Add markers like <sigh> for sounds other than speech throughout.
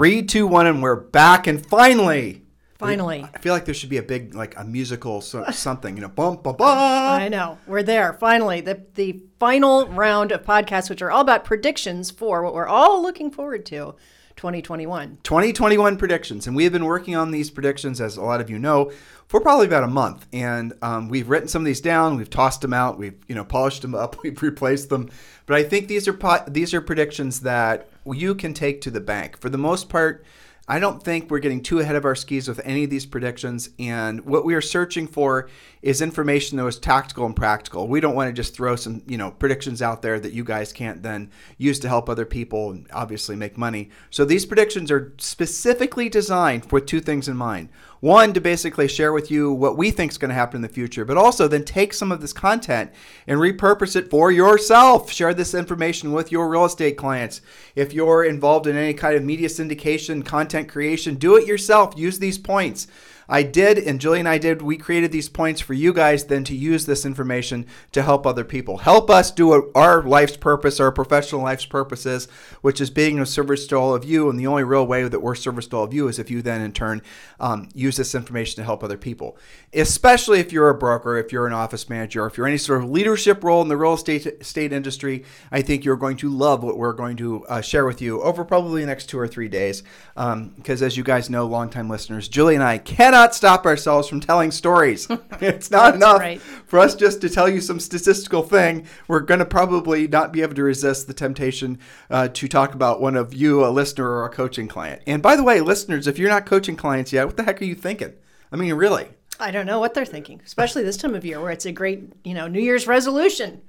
Three, two, one, and we're back. And finally, Finally. I feel like there should be a big, like a musical so, <sighs> something, you know, bum, bum, bum. I know. We're there. Finally. The the final round of podcasts, which are all about predictions for what we're all looking forward to 2021. 2021 predictions. And we have been working on these predictions, as a lot of you know, for probably about a month. And um, we've written some of these down, we've tossed them out, we've, you know, polished them up, <laughs> we've replaced them. But I think these are po- these are predictions that you can take to the bank. For the most part, I don't think we're getting too ahead of our skis with any of these predictions. And what we are searching for is information that was tactical and practical. We don't want to just throw some, you know, predictions out there that you guys can't then use to help other people and obviously make money. So these predictions are specifically designed with two things in mind. One, to basically share with you what we think is going to happen in the future, but also then take some of this content and repurpose it for yourself. Share this information with your real estate clients. If you're involved in any kind of media syndication, content creation, do it yourself. Use these points. I did, and Julie and I did, we created these points for you guys then to use this information to help other people. Help us do what our life's purpose, our professional life's purpose is, which is being of service to all of you. And the only real way that we're service to all of you is if you then in turn um, use this information to help other people. Especially if you're a broker, if you're an office manager, if you're any sort of leadership role in the real estate state industry, I think you're going to love what we're going to uh, share with you over probably the next two or three days. Because um, as you guys know, longtime listeners, Julie and I cannot stop ourselves from telling stories. <laughs> <laughs> it's not enough right. for us just to tell you some statistical thing. We're going to probably not be able to resist the temptation uh, to talk about one of you, a listener or a coaching client. And by the way, listeners, if you're not coaching clients yet, what the heck are you thinking? I mean, really. I don't know what they're thinking, especially this time of year where it's a great, you know, New Year's resolution.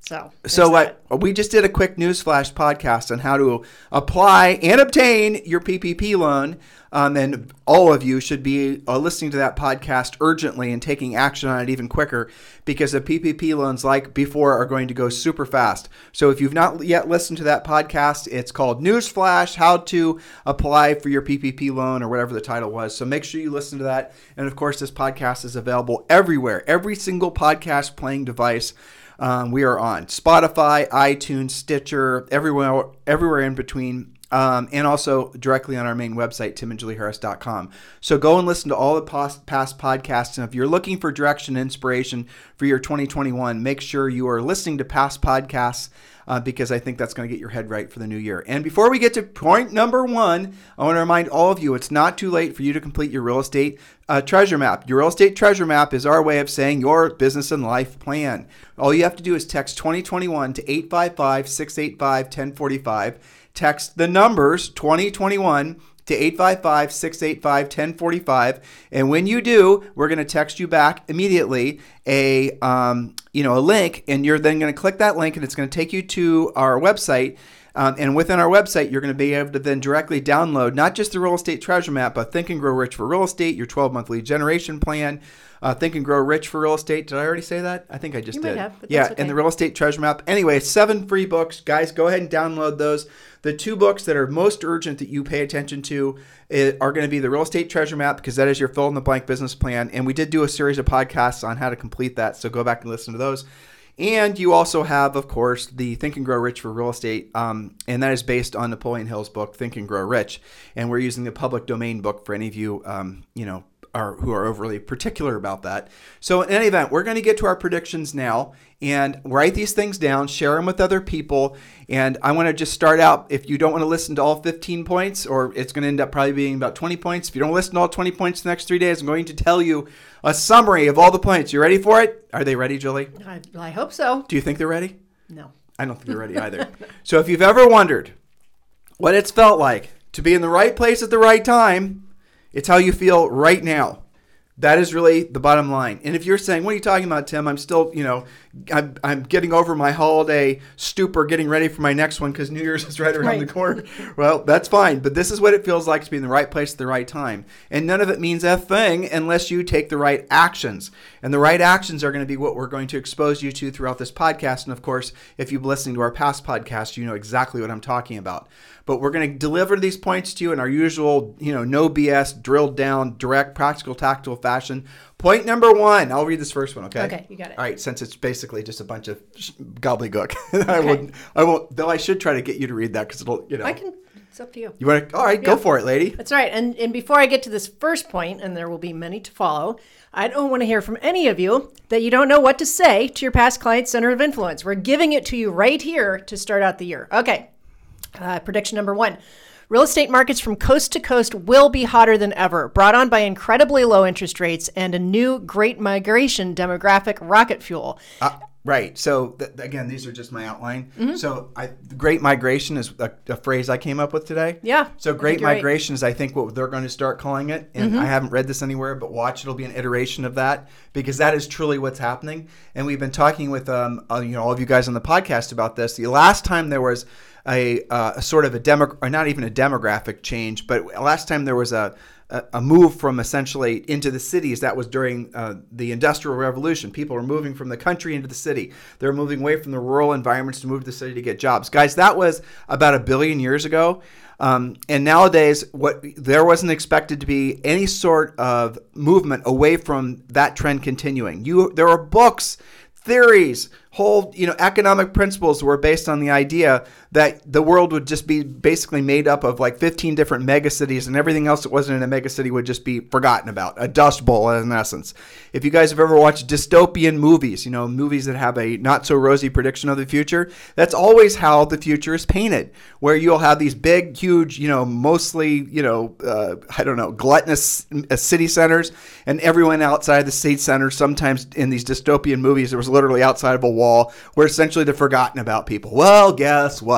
So, so what we just did a quick newsflash podcast on how to apply and obtain your PPP loan. Um, and all of you should be uh, listening to that podcast urgently and taking action on it even quicker because the PPP loans, like before, are going to go super fast. So if you've not yet listened to that podcast, it's called Newsflash How to Apply for Your PPP Loan or whatever the title was. So make sure you listen to that. And of course, this podcast is available everywhere, every single podcast playing device. Um, we are on Spotify, iTunes, Stitcher, everywhere, everywhere in between. Um, and also directly on our main website, timandjulieharris.com. So go and listen to all the past, past podcasts. And if you're looking for direction and inspiration for your 2021, make sure you are listening to past podcasts uh, because I think that's going to get your head right for the new year. And before we get to point number one, I want to remind all of you it's not too late for you to complete your real estate uh, treasure map. Your real estate treasure map is our way of saying your business and life plan. All you have to do is text 2021 to 855 685 1045 text the numbers 2021 to 855 685 1045. And when you do, we're going to text you back immediately a, um, you know, a link. And you're then going to click that link and it's going to take you to our website. Um, and within our website, you're going to be able to then directly download not just the real estate treasure map, but Think and Grow Rich for Real Estate, your 12 month lead generation plan, uh, Think and Grow Rich for Real Estate. Did I already say that? I think I just You did. have, yeah, okay. and the real estate treasure map. Anyway, seven free books. Guys, go ahead and download those. The two books that are most urgent that you pay attention to eh, are going to be the real estate treasure map because that is your fill in the blank business plan. And we did do a series of podcasts on how to complete that. So go back and listen to those. And you also have, of course, the Think and Grow Rich for Real Estate, um, and that is based on Napoleon Hill's book, Think and Grow Rich. And we're using the public domain book for any of you, um, you know, are who are overly particular about that. So in any event, we're going to get to our predictions now and write these things down, share them with other people. And I want to just start out. If you don't want to listen to all 15 points, or it's going to end up probably being about 20 points. If you don't listen to all 20 points the next three days, I'm going to tell you a summary of all the points. You ready for it? Are they ready, Julie? I, I hope so. Do you think they're ready? No. I don't think they're ready either. <laughs> so if you've ever wondered what it's felt like to be in the right place at the right time, it's how you feel right now. That is really the bottom line. And if you're saying, "What are you talking about, Tim? I'm still, you know, I'm, I'm getting over my holiday stupor, getting ready for my next one because New Year's <laughs> is right around Right. the corner. Well, that's fine, but this is what it feels like to be in the right place at the right time. And none of it means a thing unless you take the right actions. And the right actions are going to be what we're going to expose you to throughout this podcast. And of course, if you've been listening to our past podcasts, you know exactly what I'm talking about. But we're going to deliver these points to you in our usual, you know, no BS, drilled down, direct, practical, tactical fashion. Point number one. I'll read this first one, okay? Okay, you got it. All right, since it's basically just a bunch of sh- gobbledygook, <laughs> I won't. I won't. Though I should try to get you to read that because it'll, you know. I can. It's up to you. You want to? All right, go for it, lady. That's right. And and before I get to this first point, and there will be many to follow, I don't want to hear from any of you that you don't know what to say to your past client center of influence. We're giving it to you right here to start out the year. Okay. Uh, prediction number one. Real estate markets from coast to coast will be hotter than ever, brought on by incredibly low interest rates and a new great migration demographic rocket fuel. Uh, right. So th- again, these are just my outline. Mm-hmm. So I, Great Migration is a, a phrase I came up with today. Yeah, So Great you're right. Mm-hmm. Migration is, I think, what they're going to start calling it. And I haven't read this anywhere, but watch, it'll be an iteration of that because that is truly what's happening. And we've been talking with um, uh, you know, all of you guys on the podcast about this. The last time there was a, uh, a sort of a demo, or not even a demographic change, but last time there was a a move from essentially into the cities that was during uh, the industrial revolution. People were moving from the country into the city. They're moving away from the rural environments to move to the city to get jobs. Guys that was about a billion years ago. Um, and nowadays what there wasn't expected to be any sort of movement away from that trend continuing. You there are books theories whole you know economic principles were based on the idea that the world would just be basically made up of like 15 different megacities and everything else that wasn't in a megacity would just be forgotten about a dust bowl in essence. If you guys have ever watched dystopian movies you know movies that have a not so rosy prediction of the future that's always how the future is painted where you'll have these big huge you know mostly you know uh, i don't know gluttonous uh, city centers and everyone outside the city center sometimes in these dystopian movies there was literally outside of a wall where essentially they're forgotten about people. Well guess what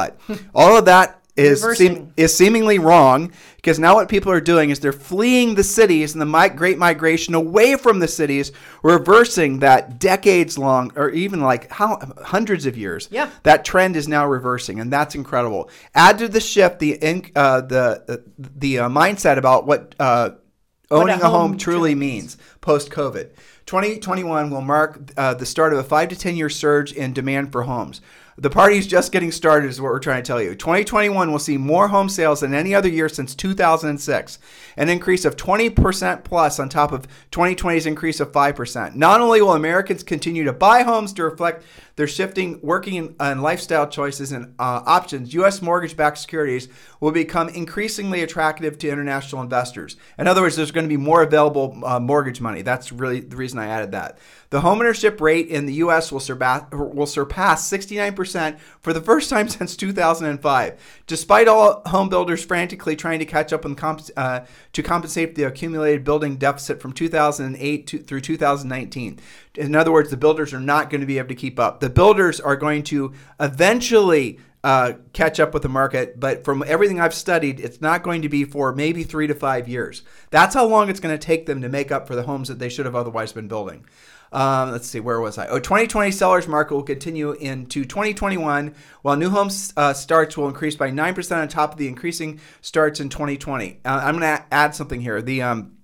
all of that is seem, is seemingly wrong because now what people are doing is they're fleeing the cities and the mi- great migration away from the cities, reversing that decades long or even like how hundreds of years. Yeah. that trend is now reversing, and that's incredible. Add to the shift the in, uh, the uh, the uh, mindset about what. Uh, Owning a home, home truly truly means post COVID. 2021 will mark uh, the start of a five to 10 year surge in demand for homes. The party's just getting started, is what we're trying to tell you. 2021 will see more home sales than any other year since 2006, an increase of 20% plus on top of 2020's increase of 5%. Not only will Americans continue to buy homes to reflect their shifting working and lifestyle choices and uh, options, U.S. mortgage backed securities will become increasingly attractive to international investors. In other words, there's going to be more available uh, mortgage money. That's really the reason I added that. The homeownership rate in the U.S. will surpass, will surpass 69% for the first time <laughs> since 2005. Despite all home builders frantically trying to catch up comp- uh, to compensate the accumulated building deficit from 2008 to, through 2019. In other words, the builders are not going to be able to keep up. The builders are going to eventually uh, catch up with the market. But from everything I've studied, it's not going to be for maybe three to five years. That's how long it's going to take them to make up for the homes that they should have otherwise been building. Um, let's see, where was I? Oh, 2020 sellers market will continue into 2021, while new homes uh, starts will increase by 9% on top of the increasing starts in 2020. Uh, I'm going to add something here. The um,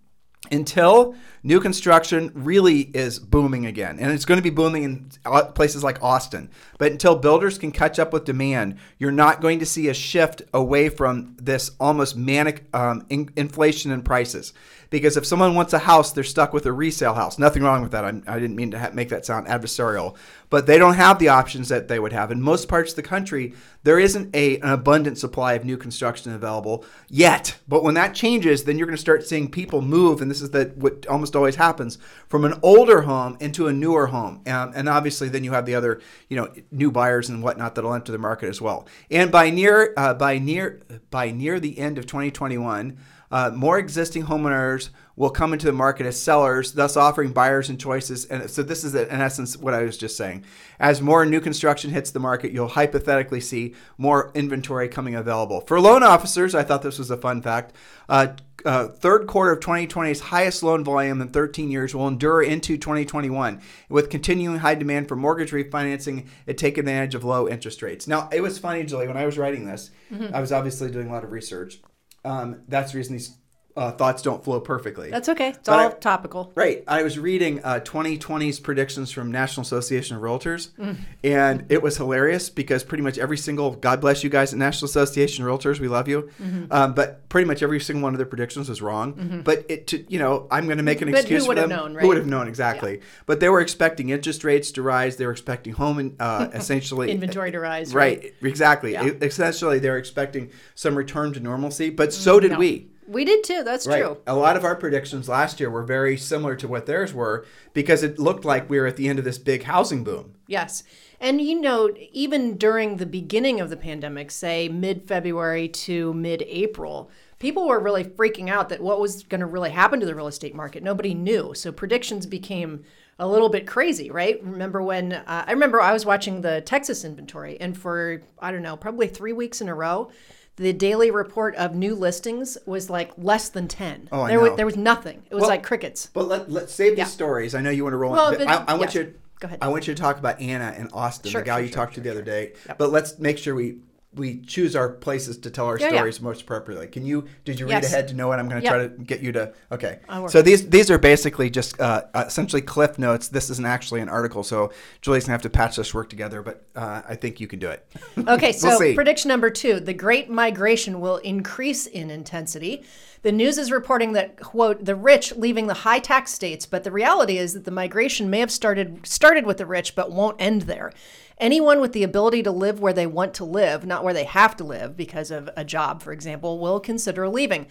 until new construction really is booming again and it's going to be booming in uh, places like austin. But until builders can catch up with demand you're not going to see a shift away from this almost manic um, in- inflation in prices. Because if someone wants a house they're stuck with a resale house. Nothing wrong with that. I'm, i didn't mean to ha- make that sound adversarial. But they don't have the options that they would have. In most parts of the country there isn't a, an abundant supply of new construction available yet. But when that changes then you're going to start seeing people move and this is the, what almost always happens from an older home into a newer home um, and obviously then you have the other you know new buyers and whatnot that'll enter the market as well and by near uh, by near by near the end of 2021 uh, more existing homeowners will come into the market as sellers, thus offering buyers and choices. And so this is in essence what I was just saying. As more new construction hits the market, you'll hypothetically see more inventory coming available. For loan officers, I thought this was a fun fact. Uh, uh, third quarter of 2020's highest loan volume in 13 years will endure into 2021 with continuing high demand for mortgage refinancing and take advantage of low interest rates. Now, it was funny, Julie, when I was writing this, mm-hmm. I was obviously doing a lot of research. Um, that's the reason these uh, thoughts don't flow perfectly. That's okay. It's but all I, topical. Right. I was reading uh, 2020's predictions from National Association of Realtors, mm. and it was hilarious because pretty much every single God bless you guys at National Association of Realtors, we love you. Mm-hmm. Um, but pretty much every single one of their predictions was wrong. Mm-hmm. But it, to, you know, I'm going to make an but excuse who would for them. Have known, right? Who would have known exactly? Yeah. But they were expecting interest rates to rise. They were expecting home, uh, <laughs> essentially inventory to rise. Right. right. Exactly. Yeah. essentially, they were expecting some return to normalcy. But so did no. we. We did too. That's right. true. A lot of our predictions last year were very similar to what theirs were because it looked like we were at the end of this big housing boom. Yes. And you know, even during the beginning of the pandemic, say mid February to mid April, people were really freaking out that what was going to really happen to the real estate market. Nobody knew. So predictions became a little bit crazy, right? Remember when uh, I remember I was watching the Texas inventory, and for I don't know, probably three weeks in a row, the daily report of new listings was like less than 10. Oh, I there, know. Was, there was nothing. It was well, like crickets. But let, let's save yeah. these stories. I know you want to roll well, in. But, I, I want yes. you Go ahead. I want you to talk about Anna and Austin, sure, the gal sure, you sure, talked to the other day. Yep. But let's make sure we we choose our places to tell our yeah, stories yeah. most appropriately. Can you? Did you read ahead to know what I'm going to yep. try to get you to? Okay. So these these are basically just uh, essentially cliff notes. This isn't actually an article, so Julie's gonna have to patch this work together. But uh, I think you can do it. <laughs> Okay. we'll so prediction number two: the Great Migration will increase in intensity. The news is reporting that quote the rich leaving the high tax states, but the reality is that the migration may have started started with the rich, but won't end there. Anyone with the ability to live where they want to live, not where they have to live because of a job, for example, will consider leaving.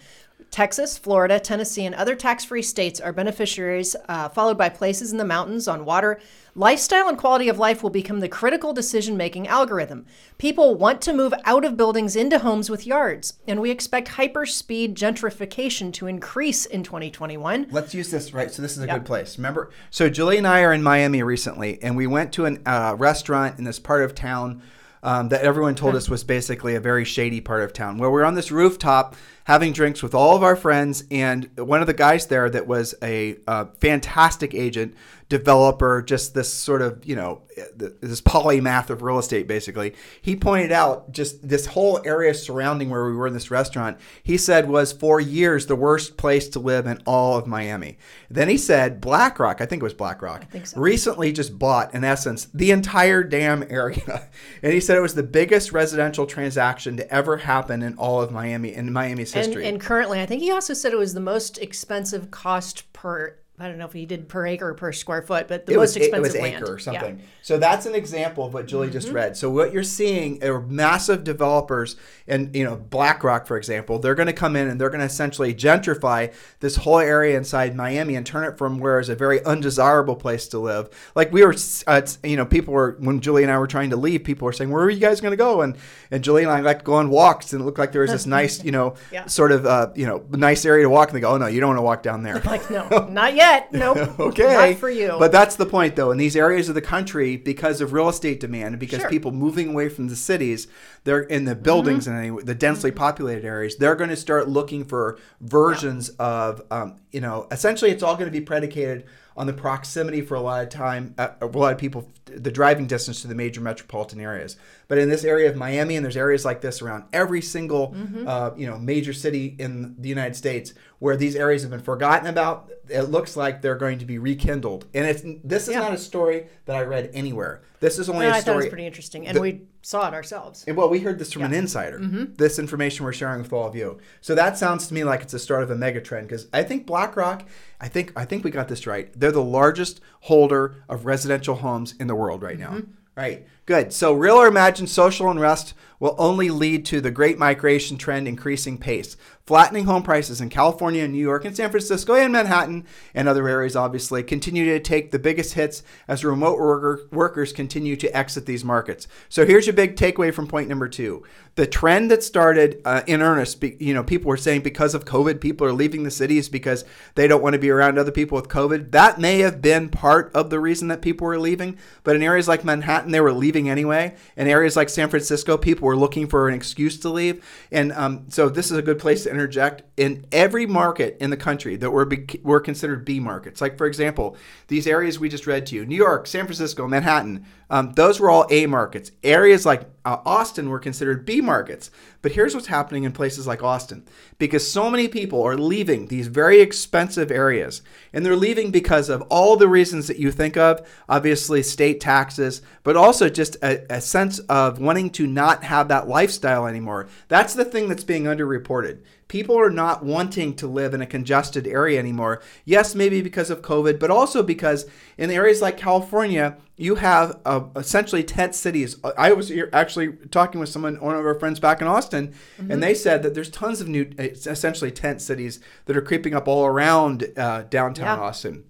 Texas, Florida, Tennessee, and other tax free states are beneficiaries, uh, followed by places in the mountains on water. Lifestyle and quality of life will become the critical decision making algorithm. People want to move out of buildings into homes with yards, and we expect hyper speed gentrification to increase in 2021. Let's use this, right? So, this is a yep. good place. Remember? So, Julie and I are in Miami recently, and we went to a uh, restaurant in this part of town. Um, that everyone told us was basically a very shady part of town. Where we're on this rooftop having drinks with all of our friends, and one of the guys there that was a uh, fantastic agent, developer, just this sort of, you know, this polymath of real estate, basically. He pointed out just this whole area surrounding where we were in this restaurant, he said was for years the worst place to live in all of Miami. Then he said BlackRock, I think it was BlackRock, so. recently just bought, in essence, the entire damn area. <laughs> and he said it was the biggest residential transaction to ever happen in all of Miami, in Miami's history. And, and currently, I think he also said it was the most expensive cost per I don't know if he did per acre or per square foot, but the it most was, expensive it was land. acre or something. Yeah. So that's an example of what Julie mm-hmm. just read. So what you're seeing are massive developers, and you know BlackRock, for example, they're going to come in and they're going to essentially gentrify this whole area inside Miami and turn it from where it's a very undesirable place to live. Like we were, uh, you know, people were when Julie and I were trying to leave, people were saying, "Where are you guys going to go?" And and Julie and I like to go on walks, and it looked like there was this nice, <laughs> you know, yeah. sort of uh, you know nice area to walk. And they go, "Oh no, you don't want to walk down there." <laughs> like no, <laughs> not yet yet. <laughs> Nope. okay. Not for you. But that's the point, though. In these areas of the country, because of real estate demand, because sure. people moving away from the cities, they're in the buildings mm-hmm. and the densely mm-hmm. populated areas, they're going to start looking for versions yeah. of, um, you know, essentially it's all going to be predicated on the proximity for a lot of time, uh, a lot of people, the driving distance to the major metropolitan areas. But in this area of Miami, and there's areas like this around every single, mm-hmm. uh, you know, major city in the United States, where these areas have been forgotten about. It looks like they're going to be rekindled, and it's this is yeah. not a story that I read anywhere. This is only no, a story. I thought it was pretty interesting, and we saw it ourselves. And well, we heard this from yeah. an insider. Mm-hmm. This information we're sharing with all of you. So that sounds to me like it's the start of a mega trend because I think BlackRock. I think I think we got this right. They're the largest holder of residential homes in the world right now. Mm-hmm. Right. Good. So, real or imagined social unrest will only lead to the great migration trend increasing pace. Flattening home prices in California, New York, and San Francisco, and Manhattan, and other areas, obviously, continue to take the biggest hits as remote worker, workers continue to exit these markets. So here's your big takeaway from point number two: the trend that started uh, in earnest. You know, people were saying because of COVID, people are leaving the cities because they don't want to be around other people with COVID. That may have been part of the reason that people were leaving, but in areas like Manhattan, they were leaving anyway. In areas like San Francisco, people were looking for an excuse to leave, and um, so this is a good place to interject in every market in the country that were be, were considered B markets. Like for example, these areas we just read to you: New York, San Francisco, Manhattan. Um, those were all A markets. Areas like uh, Austin were considered B markets. But here's what's happening in places like Austin because so many people are leaving these very expensive areas. And they're leaving because of all the reasons that you think of obviously, state taxes, but also just a, a sense of wanting to not have that lifestyle anymore. That's the thing that's being underreported. People are not wanting to live in a congested area anymore. Yes, maybe because of COVID, but also because in areas like California, you have uh, essentially tent cities. I was actually talking with someone, one of our friends back in Austin, mm-hmm. and they said that there's tons of new, essentially tent cities that are creeping up all around uh, downtown yeah. Austin.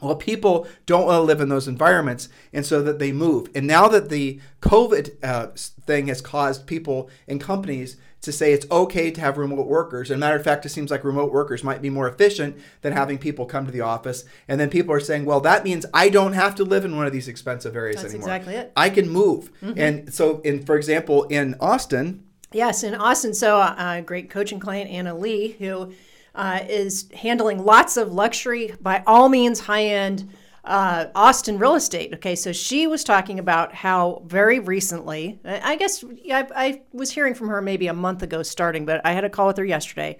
Well, people don't want to live in those environments, and so that they move. And now that the COVID uh, thing has caused people and companies to say it's okay to have remote workers. And matter of fact, it seems like remote workers might be more efficient than having people come to the office. And then people are saying, well, that means I don't have to live in one of these expensive areas That's anymore. exactly it. I can move. Mm-hmm. And so, in for example, in Austin. Yes, in Austin. So, uh, a great coaching client, Anna Lee, who uh, is handling lots of luxury, by all means, high end uh, Austin real estate. Okay, so she was talking about how very recently, I guess I, I, was hearing from her maybe a month ago starting, but I had a call with her yesterday.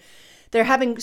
They're having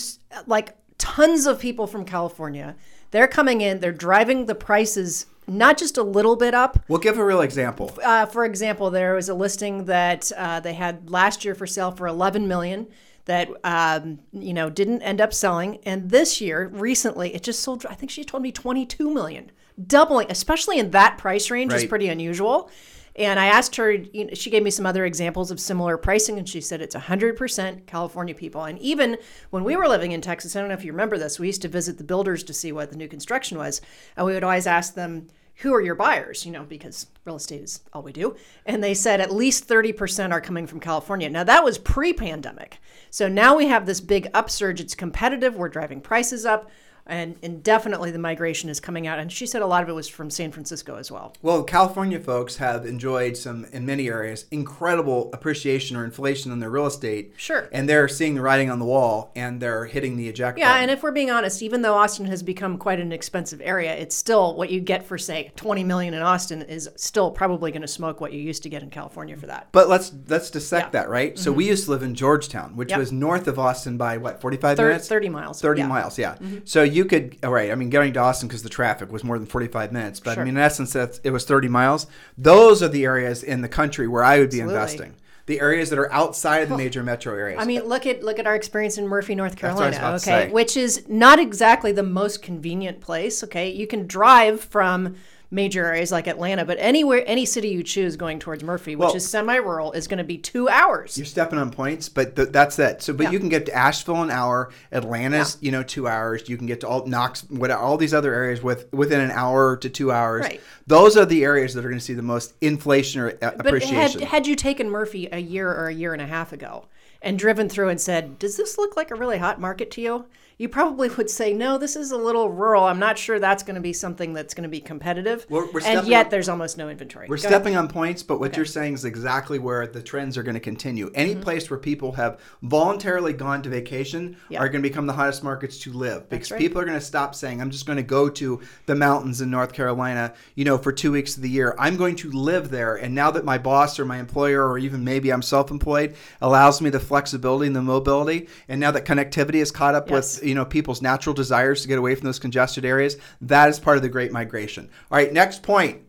like tons of people from California. They're coming in, they're driving the prices not just a little bit up. We'll give a real example. Uh, for example, there was a listing that uh, they had last year for sale for 11 million that um, you know didn't end up selling. And this year recently it just sold i think she told me 22 million doubling especially in that price range right. is pretty unusual. And i asked her you know, she gave me some other examples of similar pricing and she said it's 100% california people. And even when we were living in texas i don't know if you remember this we used to visit the builders to see what the new construction was. And we would always ask them who are your buyers? You know, because real estate is all we do. And they said at least 30% are coming from California. Now, that was pre pandemic. So now we have this big upsurge. It's competitive. We're driving prices up and, and definitely the migration is coming out. And she said a lot of it was from San Francisco as well. Well, California folks have enjoyed some, in many areas, incredible appreciation or inflation in their real estate. Sure. And they're seeing the writing on the wall and they're hitting the eject yeah, button. and if we're being honest, even though Austin has become quite an expensive area, it's still what you get for say 20 million in Austin is still probably going to smoke what you used to get in California for that. But let's let's dissect yeah. that, right? Mm-hmm. So we used to live in Georgetown, which yep. was north of Austin by what, 45 Thir- minutes? 30 miles. 30 yeah. miles, yeah. Mm-hmm. So you could all right, I mean getting to Austin because the traffic was more than 45 minutes, but sure. I mean in essence that's, it was 30 miles. Those are the areas in the country where I would be Absolutely. investing the areas that are outside of the major metro areas. I mean, look at look at our experience in Murphy, North Carolina. okay, which is not exactly the most convenient place. Okay, you can drive from major areas like Atlanta, but anywhere, any city you choose going towards Murphy, which well, is semi-rural, is going to be two hours. You're stepping on points, but th- that's it. So, but yeah. you can get to Asheville an hour, Atlanta's, yeah. you know, two hours. You can get to all Knox, what all these other areas with within an hour to two hours. Right. Those are the areas that are going to see the most inflation or uh, appreciation. But had, had you taken Murphy a year or a year and a half ago and driven through and said, "Does this look like a really hot market to you?" You probably would say, no, this is a little rural. I'm not sure that's going to be something that's going to be competitive. We're, we're and yet on, there's almost no inventory. We're Go stepping ahead. on points, but what okay. you're saying is exactly where the trends are going to continue. Any mm-hmm. place where people have voluntarily gone to vacation yep. are going to become the hottest markets to live because right. people are going to stop saying, I'm just going to go to the mountains in North Carolina, you know, for two weeks of the year. I'm going to live there. And now that my boss or my employer, or even maybe I'm self employed, allows me the flexibility and the mobility, and now that connectivity is caught up yes. with, you know, people's natural desires to get away from those congested areas. That is part of the Great Migration. All right, next point.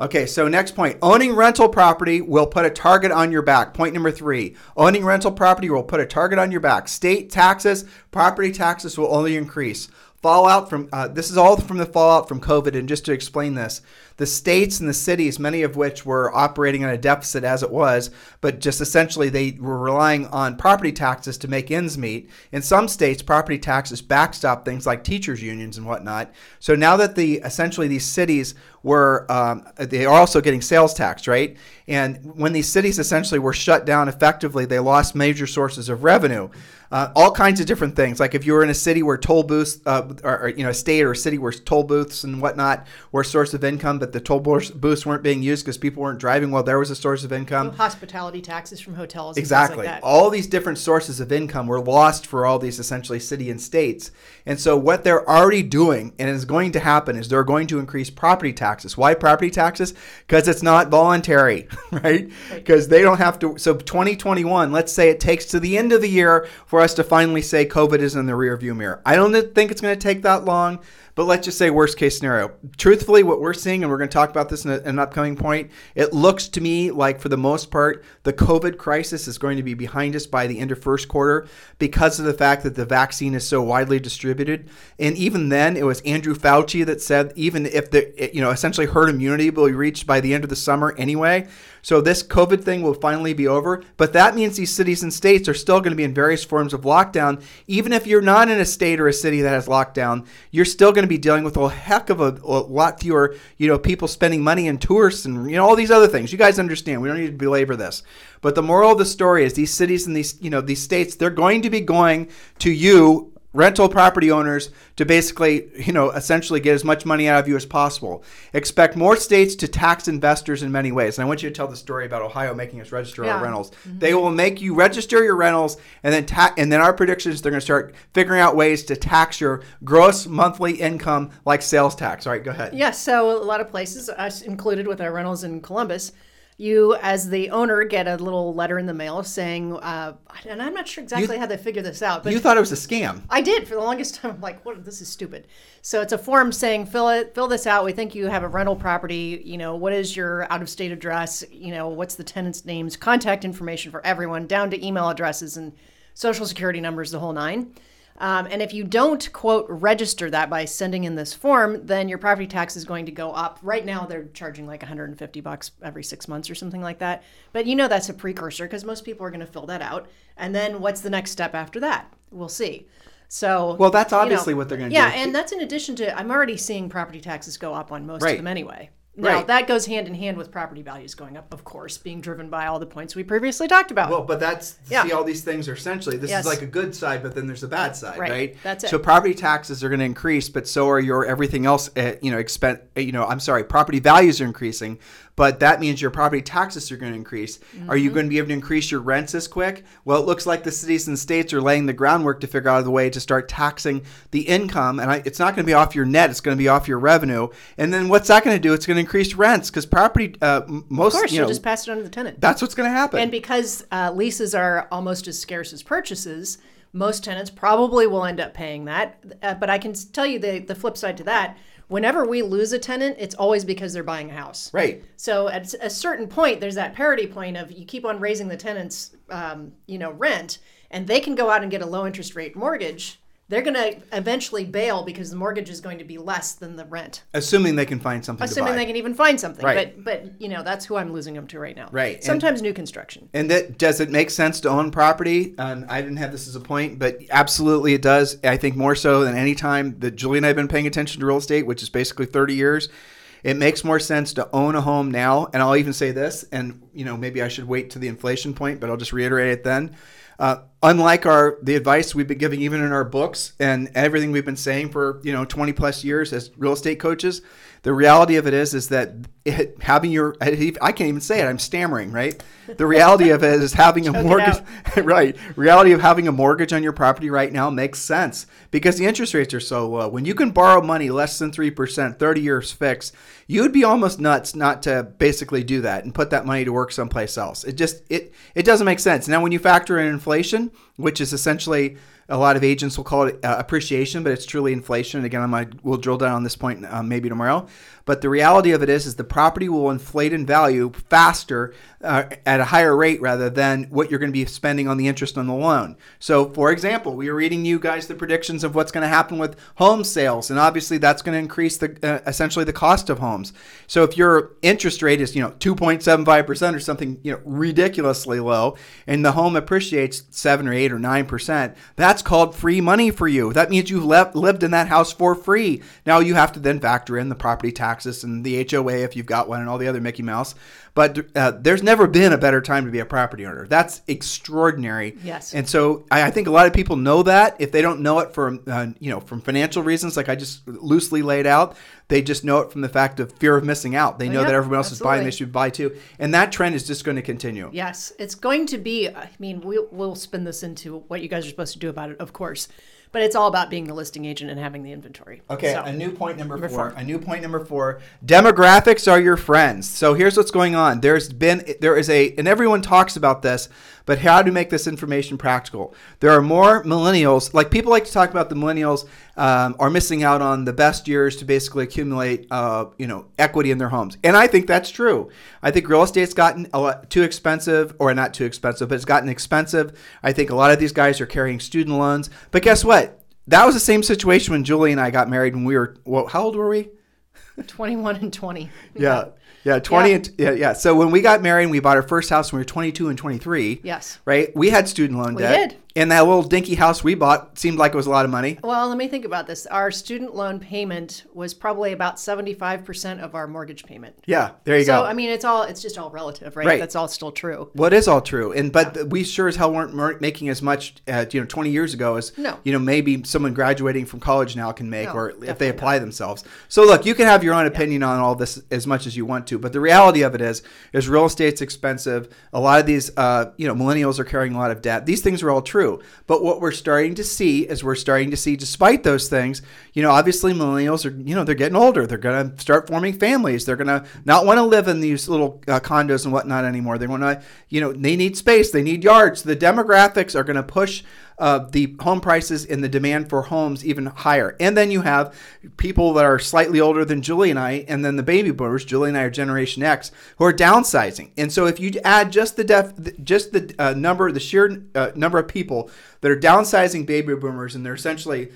Okay, so next point. Owning rental property will put a target on your back. Point number three. Owning rental property will put a target on your back. State taxes, property taxes will only increase. Fallout from uh, this is all from the fallout from COVID. And just to explain this, the states and the cities, many of which were operating on a deficit as it was, but just essentially they were relying on property taxes to make ends meet. In some states, property taxes backstop things like teachers' unions and whatnot. So now that the essentially these cities were um, they are also getting sales tax, right? And when these cities essentially were shut down effectively, they lost major sources of revenue. Uh, all kinds of different things. Like if you were in a city where toll booths, uh, or, or, you know, a state or a city where toll booths and whatnot were a source of income, but the toll booths weren't being used because people weren't driving. Well, there was a source of income. Well, hospitality taxes from hotels. Exactly. Like all these different sources of income were lost for all these essentially city and states. And so what they're already doing and is going to happen is they're going to increase property taxes. Why property taxes? Because it's not voluntary, <laughs> right? Because they don't have to. So 2021, let's say it takes to the end of the year for us to finally say COVID is in the rearview mirror. I don't think it's going to take that long. But let's just say worst case scenario. Truthfully, what we're seeing, and we're going to talk about this in, a, in, an upcoming point, it looks to me like for the most part, the COVID crisis is going to be behind us by the end of first quarter because of the fact that the vaccine is so widely distributed. And even then, it was Andrew Fauci that said even if the you know essentially herd immunity will be reached by the end of the summer anyway. So this COVID thing will finally be over, but that means these cities and states are still going to be in various forms of lockdown. Even if you're not in a state or a city that has lockdown, you're still going to be dealing with a heck of a, a lot fewer, you know, people spending money in tourists and you know all these other things. You guys understand. We don't need to belabor this. But the moral of the story is these cities and these, you know, these states, they're going to be going to you rental property owners to basically, you know, essentially get as much money out of you as possible. Expect more states to tax investors in many ways. And I want you to tell the story about Ohio making us register yeah. our rentals. Mm-hmm. They will make you register your rentals and then ta- and then our predictions they're going to start figuring out ways to tax your gross monthly income like sales tax. All right, go ahead. Yes, yeah, so a lot of places us included with our rentals in Columbus you as the owner get a little letter in the mail saying uh, and i'm not sure exactly you, how they figure this out but you thought it was a scam. I did for the longest time. I'm like what this is stupid. So it's a form saying fill it fill this out. We think you have a rental property. You know what is your out of state address? You know what's the tenant's names? Contact information for everyone down to email addresses and social security numbers the whole nine um, and if you don't, quote, register that by sending in this form, then your property tax is going to go up. Right now, they're charging like 150 bucks every six months or something like that. But you know that's a precursor because most people are going to fill that out. And then what's the next step after that? We'll see. So, well, that's obviously you know, what they're going to yeah, do. Yeah, and that's in addition to I'm already seeing property taxes go up on most right. of them anyway. Now right. that goes hand in hand with property values going up, of course, being driven by all the points we previously talked about. Well, but that's yeah. see all these things are essentially this yes. is like a good side, but then there's a bad side, right? right? That's it. So property taxes are going to increase, but so are your everything else. Uh, you know, expense. You know, I'm sorry, property values are increasing, but that means your property taxes are going to increase. Mm-hmm. Are you mm-hmm. going to be able to increase your rents as quick? Well, it looks like the cities and states are laying the groundwork to figure out a way to start taxing the income, and I, it's not going to be off your net; it's going to be off your revenue. And then what's that going to do? It's going to increase rents because property uh, most of course you will just pass it on to the tenant. That's what's going to happen. And because uh, leases are almost as scarce as purchases, most tenants probably will end up paying that. Uh, but I can tell you the the flip side to that whenever we lose a tenant, it's always because they're buying a house. Right. So at a certain point, there's that parity point of you keep on raising the tenant's, um, you know, rent, and they can go out and get a low interest rate mortgage they're going to eventually bail because the mortgage is going to be less than the rent. Assuming they can find something. Assuming they can even find something. Right. But but you know that's who I'm losing them to right now. Right. Sometimes and, new construction. And that does it make sense to own property? Um, I didn't have this as a point, but absolutely it does. I think more so than any time that Julie and I have been paying attention to real estate, which is basically 30 years. It makes more sense to own a home now, and I'll even say this, and you know maybe I should wait to the inflation point, but I'll just reiterate it then uh, unlike our the advice we've been giving even in our books and everything we've been saying for you know 20 plus years as real estate coaches the reality of it is is that it, having your i can't even say it i'm stammering right? The reality of it is having a mortgage <laughs> right. Reality of having a mortgage on your property right now makes sense because the interest rates are so low. When you can borrow money less than 3% 30 years fixed you'd be almost nuts not to basically do that and put that money to work someplace else. It just it it doesn't make sense. Now when you factor in inflation which is essentially A lot of agents will call it uh, appreciation, but it's truly inflation. And again, I might we'll drill down on this point uh, maybe tomorrow. But the reality of it is, is the property will inflate in value faster uh, at a higher rate rather than what you're going to be spending on the interest on the loan. So, for example, we are reading you guys the predictions of what's going to happen with home sales, and obviously that's going to increase the uh, essentially the cost of homes. So, if your interest rate is you know 2.75 percent or something you know ridiculously low, and the home appreciates seven or eight or nine percent, that's called free money for you. That means you've left, lived in that house for free. Now you have to then factor in the property tax taxes and the HOA if you've got one and all the other Mickey Mouse. But uh, there's never been a better time to be a property owner. That's extraordinary. Yes. And so I, I think a lot of people know that. If they don't know it from uh, you know from financial reasons, like I just loosely laid out, they just know it from the fact of fear of missing out. They Oh, know yeah, that everyone else absolutely. is buying, they should buy too. And that trend is just going to continue. Yes, it's going to be. I mean, we'll, we'll spin this into what you guys are supposed to do about it, of course. But it's all about being the listing agent and having the inventory. Okay, So- a new point number, Number four. four. A new point number four. Demographics are your friends. So here's what's going on. There's been there is a and everyone talks about this, but how to make this information practical? There are more millennials. Like people like to talk about the millennials um, are missing out on the best years to basically accumulate, uh, you know, equity in their homes, and I think that's true. I think real estate's gotten a lot too expensive, or not too expensive, but it's gotten expensive. I think a lot of these guys are carrying student loans. But guess what? That was the same situation when Julie and I got married when we were, well, how old were we? 21 and 20. Yeah. <laughs> Yeah. 20 Yeah. and, yeah, yeah. So when we got married and we bought our first house when we were 22 and 23. Yes. Right. We had student loan We debt. did. And that little dinky house we bought seemed like it was a lot of money. Well, let me think about this. Our student loan payment was probably about 75% of our mortgage payment. Yeah. There you So, go. So, I mean, it's all, it's just all relative, right? Right. That's all still true. What is all true, and but we sure as hell weren't making as much, uh, you know, twenty years ago as No. you know maybe someone graduating from college now can make, No, or if they apply themselves. So look, you can have your own opinion on all this as much as you want to, but the reality of it is, is real estate's expensive. A lot of these, uh, you know, millennials are carrying a lot of debt. These things are all true, but what we're starting to see is we're starting to see, despite those things, you know, obviously millennials are, you know, they're getting older. They're going to start forming families. They're going to not want to live in these little uh, condos and whatnot anymore. They want to, you know, they need space. They need yards. The demographics are going to push uh, the home prices and the demand for homes even higher. And then you have people that are slightly older than Julie and I, and then the baby boomers. Julie and I are Generation X, who are downsizing. And so if you add just the def, just the uh, number, the sheer uh, number of people that are downsizing baby boomers, and they're essentially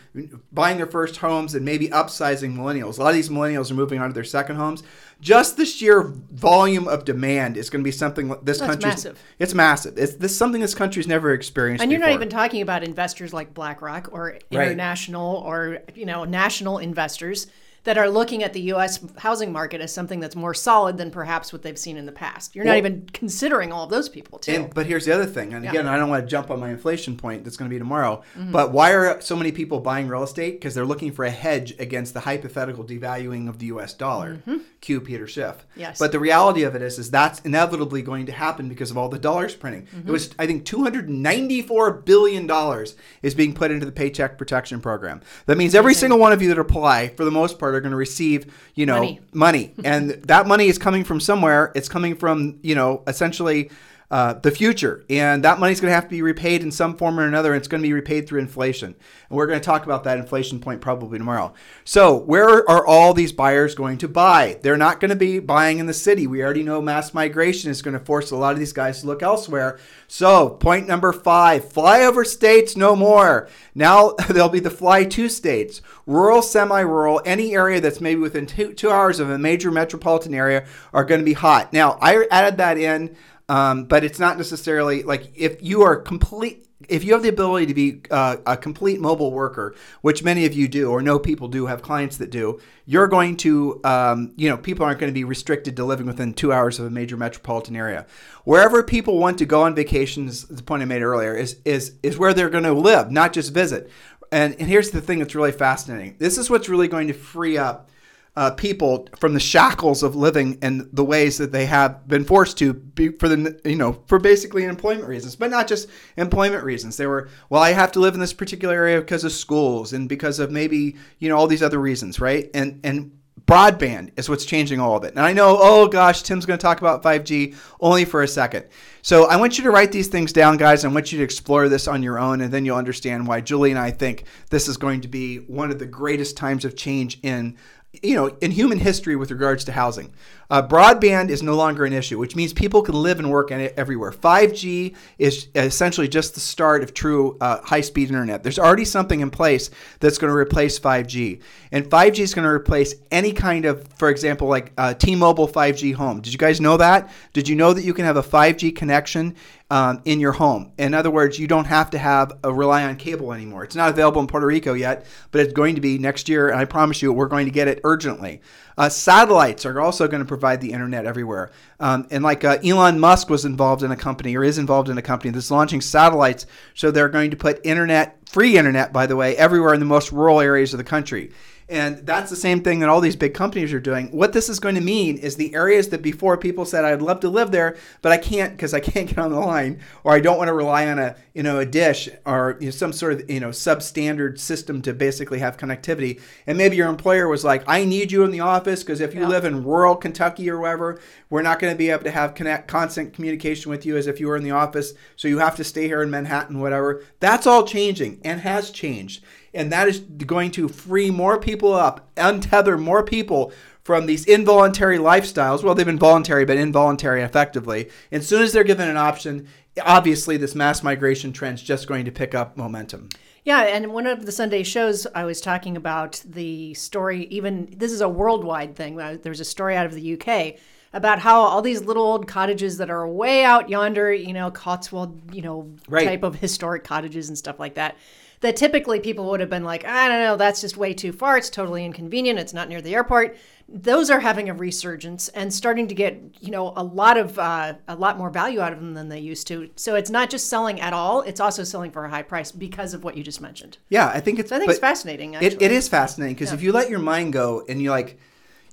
buying their first homes and maybe upsizing millennials. A lot of these millennials are moving on to their second homes. Just the sheer volume of demand is going to be something this That's country. massive. It's massive. It's this something this country's never experienced. And you're not even talking about investors like BlackRock or international or you know national investors that are looking at the U.S. housing market as something that's more solid than perhaps what they've seen in the past. You're not even considering all of those people too. And, but here's the other thing, and again, I don't want to jump on my inflation point that's going to be tomorrow. Mm-hmm. But why are so many people buying real estate? Because they're looking for a hedge against the hypothetical devaluing of the U.S. dollar. Cue Peter Schiff. Mm-hmm. Yes. But the reality of it is, is that's inevitably going to happen because of all the dollars printing. Mm-hmm. It was, I think, 294 billion dollars is being put into the Paycheck Protection Program. That means every single one of you that apply, for the most part, are going to receive, you know, Money. money and that money is coming from somewhere it's coming from you know essentially uh, the future. And that money's going to have to be repaid in some form or another and it's going to be repaid through inflation. And we're going to talk about that inflation point probably tomorrow. So where are all these buyers going to buy? They're not going to be buying in the city. We already know mass migration is going to force a lot of these guys to look elsewhere. So point number five flyover states no more. Now <laughs> there'll be the fly to states. Rural semi-rural any area that's maybe within two, two hours of a major metropolitan area are going to be hot. Now i added that in um, but it's not necessarily like if you are complete if you have the ability to be uh, a complete mobile worker which many of you do or know people do have clients that do you're going to um, you know people aren't going to be restricted to living within two hours of a major metropolitan area. Wherever people want to go on vacations, the point i made earlier is is is where they're going to live not just visit. And, and here's the thing that's really fascinating. This is what's really going to free up uh, people from the shackles of living and the ways that they have been forced to be for the you know for basically employment reasons but not just employment reasons they were well i have to live in this particular area because of schools and because of maybe you know all these other reasons right and and broadband is what's changing all of it. And I know, oh gosh, Tim's going to talk about 5G only for a second. So I want you to write these things down, guys. I want you to explore this on your own, and then you'll understand why Julie and I think this is going to be one of the greatest times of change in you know, in human history with regards to housing. Uh, broadband is no longer an issue, which means people can live and work everywhere. 5G is essentially just the start of true uh, high speed internet. There's already something in place that's going to replace 5G. And 5G is going to replace any kind of, for example, like uh, T Mobile 5G home. Did you guys know that? Did you know that you can have a 5G connection um, in your home. In other words, you don't have to have a rely on cable anymore. It's not available in Puerto Rico yet, but it's going to be next year, and I promise you, we're going to get it urgently. Uh, satellites are also going to provide the internet everywhere. Um, and like uh, Elon Musk was involved in a company or is involved in a company that's launching satellites, so they're going to put internet, free internet, by the way, everywhere in the most rural areas of the country. And that's the same thing that all these big companies are doing. What this is going to mean is the areas that before people said I'd love to live there, but I can't because I can't <laughs> get on the line, or I don't want to rely on a you know a dish or you know, some sort of you know substandard system to basically have connectivity. And maybe your employer was like, I need you in the office because if you yeah. live in rural Kentucky or wherever, we're not going to be able to have connect, constant communication with you as if you were in the office. So you have to stay here in Manhattan, whatever. That's all changing and has changed and that is going to free more people up, untether more people from these involuntary lifestyles. Well, they've been voluntary, but involuntary effectively. And as soon as they're given an option, obviously this mass migration trend is just going to pick up momentum. Yeah, and one of the Sunday shows I was talking about the story, even this is a worldwide thing. Uh, there's a story out of the UK about how all these little old cottages that are way out yonder, you know, Cotswold, you know, right. type of historic cottages and stuff like that that typically people would have been like, I don't know, that's just way too far. It's totally inconvenient. It's not near the airport. Those are having a resurgence and starting to get, you know, a lot of uh, a lot more value out of them than they used to. So it's not just selling at all; it's also selling for a high price because of what you just mentioned. Yeah, I think it's. So I think it's fascinating. It, it is fascinating because yeah. if you let your mind go and you like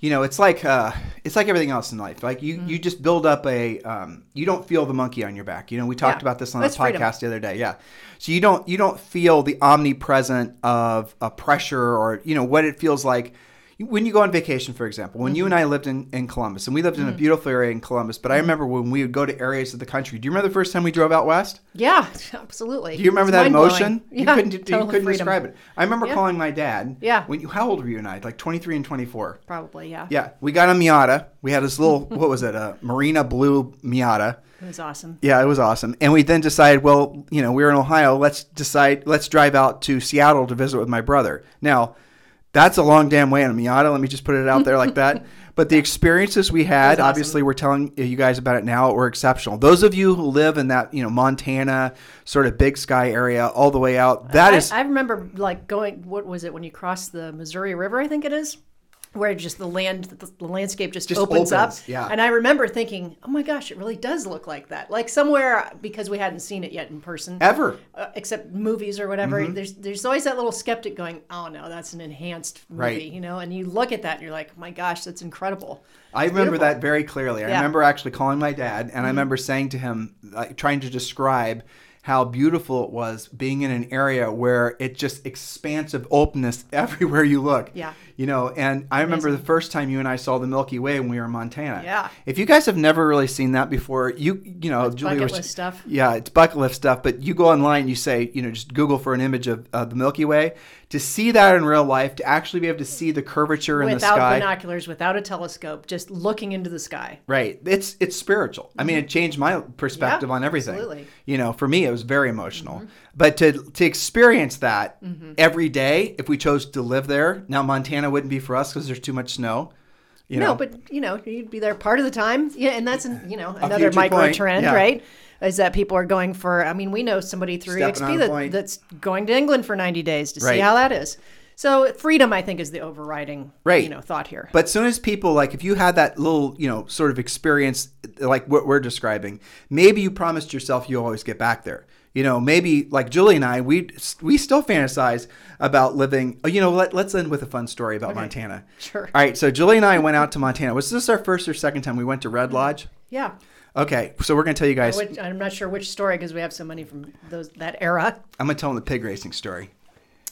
you know, it's like uh, it's like everything else in life. Like you, mm-hmm. you just build up a, um, you don't feel the monkey on your back. You know, we talked yeah. about this on That's the podcast freedom. the other day. Yeah, so you don't you don't feel the omnipresent of a pressure or you know what it feels like when you go on vacation, for example, when mm-hmm. you and I lived in, in Columbus, and we lived in mm-hmm. a beautiful area in Columbus, but I mm-hmm. remember when we would go to areas of the country. Do you remember the first time we drove out west? Yeah, <laughs> absolutely. Do you remember that emotion? Yeah, you couldn't, you couldn't describe it. I remember yeah. calling my dad. Yeah. When you, how old were you and I? Like 23 and 24. Probably, yeah. Yeah. We got a Miata. We had this little, <laughs> what was it, a Marina Blue Miata. It was awesome. Yeah, it was awesome. And we then decided, well, you know, we we're in Ohio. Let's decide, let's drive out to Seattle to visit with my brother. Now, that's a long damn way in a Miata. Let me just put it out there like that. <laughs> But the experiences we had, awesome. obviously, we're telling you guys about it now, were exceptional. Those of you who live in that, you know, Montana sort of Big Sky area, all the way out, that I, is. I remember like going. What was it when you crossed the Missouri River? I think it is where just the land the landscape just, just opens, opens, up yeah and i remember thinking oh my gosh it really does look like that like somewhere because we hadn't seen it yet in person ever uh, except movies or whatever mm-hmm. there's there's always that little skeptic going oh no that's an enhanced movie right. you know and you look at that and you're like oh my gosh that's incredible it's I remember beautiful. that very clearly. I yeah. remember actually calling my dad, and mm-hmm. I remember saying to him, like, trying to describe how beautiful it was being in an area where it just expansive openness <laughs> everywhere you look. Yeah. You know, and I remember the first time you and I saw the Milky Way when we were in Montana. Yeah. If you guys have never really seen that before, you you know, it's Julie bucket was, list stuff. Yeah, it's bucket list stuff. But you go online, you say, you know, just Google for an image of uh, the Milky Way to see that in real life, to actually be able to see the curvature without in the sky. Without binoculars, without a telescope, just looking into the sky. Right. It's it's spiritual. Mm-hmm. I mean, it changed my perspective yeah, on everything. Absolutely. You know, for me, it was very emotional. Mm-hmm. But to to experience that mm-hmm. every day, if we chose to live there, now Montana wouldn't be for us because there's too much snow. You no, know? but you know, you'd be there part of the time. Yeah, and that's you know another micro point. trend, yeah. right? is that people are going for. I mean, we know somebody through Stepping EXP that, that's going to England for 90 days to right. see how that is. So freedom, I think, is the overriding right. you know thought here. But soon as people like, if you had that little you know sort of experience like what we're describing, maybe you promised yourself you'll always get back there. You know, maybe like Julie and I, we we still fantasize about living. Oh, you know, let, let's end with a fun story about okay. Montana. Sure. All right, so Julie and I went out to Montana. Was this our first or second time we went to Red Lodge? Yeah. Okay, so we're gonna tell you guys. I'm not sure which story because we have so many from those that era. I'm gonna tell them the pig racing story.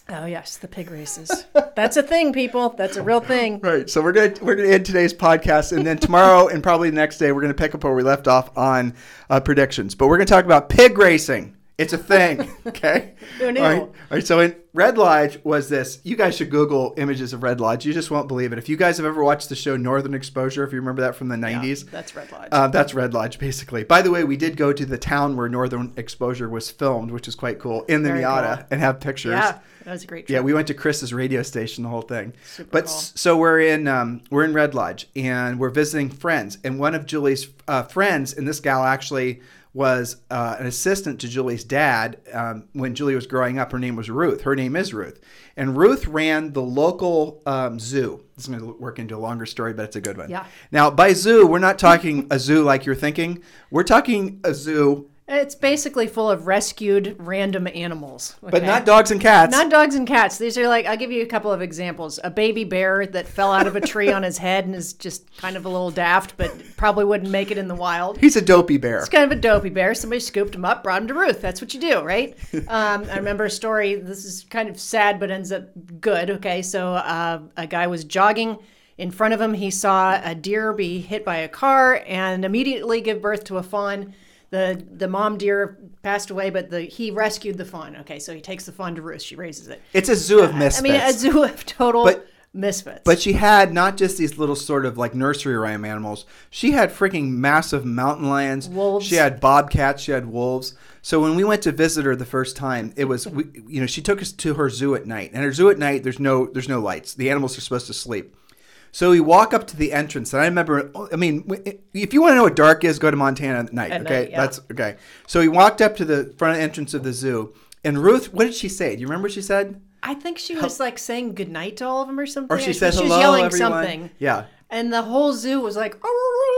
Oh yes, the pig races. That's a thing, people. That's a real thing. <laughs> Right. So we're gonna we're gonna end today's podcast, and then tomorrow and probably the next day we're gonna pick up where we left off on uh, predictions. But we're gonna talk about pig racing. It's a thing. <laughs> Okay. Who knew? All right. All right. So in Red Lodge was this. You guys should Google images of Red Lodge. You just won't believe it. If you guys have ever watched the show Northern Exposure, if you remember that from the '90s, That's Red Lodge. uh, that's Red Lodge, basically. By the way, we did go to the town where Northern Exposure was filmed, which is quite cool, in the Very Miata, cool. and have pictures. yeah, that was a great trip. Yeah, we went to Chris's radio station, the whole thing. Super but cool. so we're in um, we're in Red Lodge, and we're visiting friends. And one of Julie's uh, friends, and this gal actually was uh, an assistant to Julie's dad um, when Julie was growing up. Her name was Ruth. Her name is Ruth, and Ruth ran the local um, zoo. This is going to work into a longer story, but it's a good one. Yeah. Now, by zoo, we're not talking a zoo like you're thinking. We're talking a zoo, It's basically full of rescued random animals. but not dogs and cats. Not dogs and cats. These are like I'll give you a couple of examples. A baby bear that fell out of a tree on his head and is just kind of a little daft, but probably wouldn't make it in the wild. He's a dopey bear. It's kind of a dopey bear. Somebody scooped him up, brought him to Ruth. That's what you do, right? <laughs> Um, I remember a story. This is kind of sad, but ends up good. Okay, so uh, a guy was jogging. In front of him, he saw a deer be hit by a car and immediately give birth to a fawn. The the mom deer passed away, but the he rescued the fawn. Okay, so he takes the fawn to Ruth. She raises it. It's a zoo of misfits. I mean, a <laughs> zoo of total But- misfits. But she had not just these little sort of like nursery rhyme animals. She had freaking massive mountain lions. Wolves. She had bobcats. She had wolves. So when we went to visit her the first time, it was we, you know she took us to her zoo at night. And her zoo at night, there's no there's no lights. The animals are supposed to sleep. So we walk up to the entrance, and I remember. I mean, if you want to know what dark is, go to Montana at night. At okay, night, yeah. that's okay. So we walked up to the front entrance of the zoo, and Ruth, what did she say? Do you remember what she said? I think she was like saying goodnight to all of them or something. Or she said she hello, was yelling everyone. something. Yeah, And the whole zoo was like, oh, oh,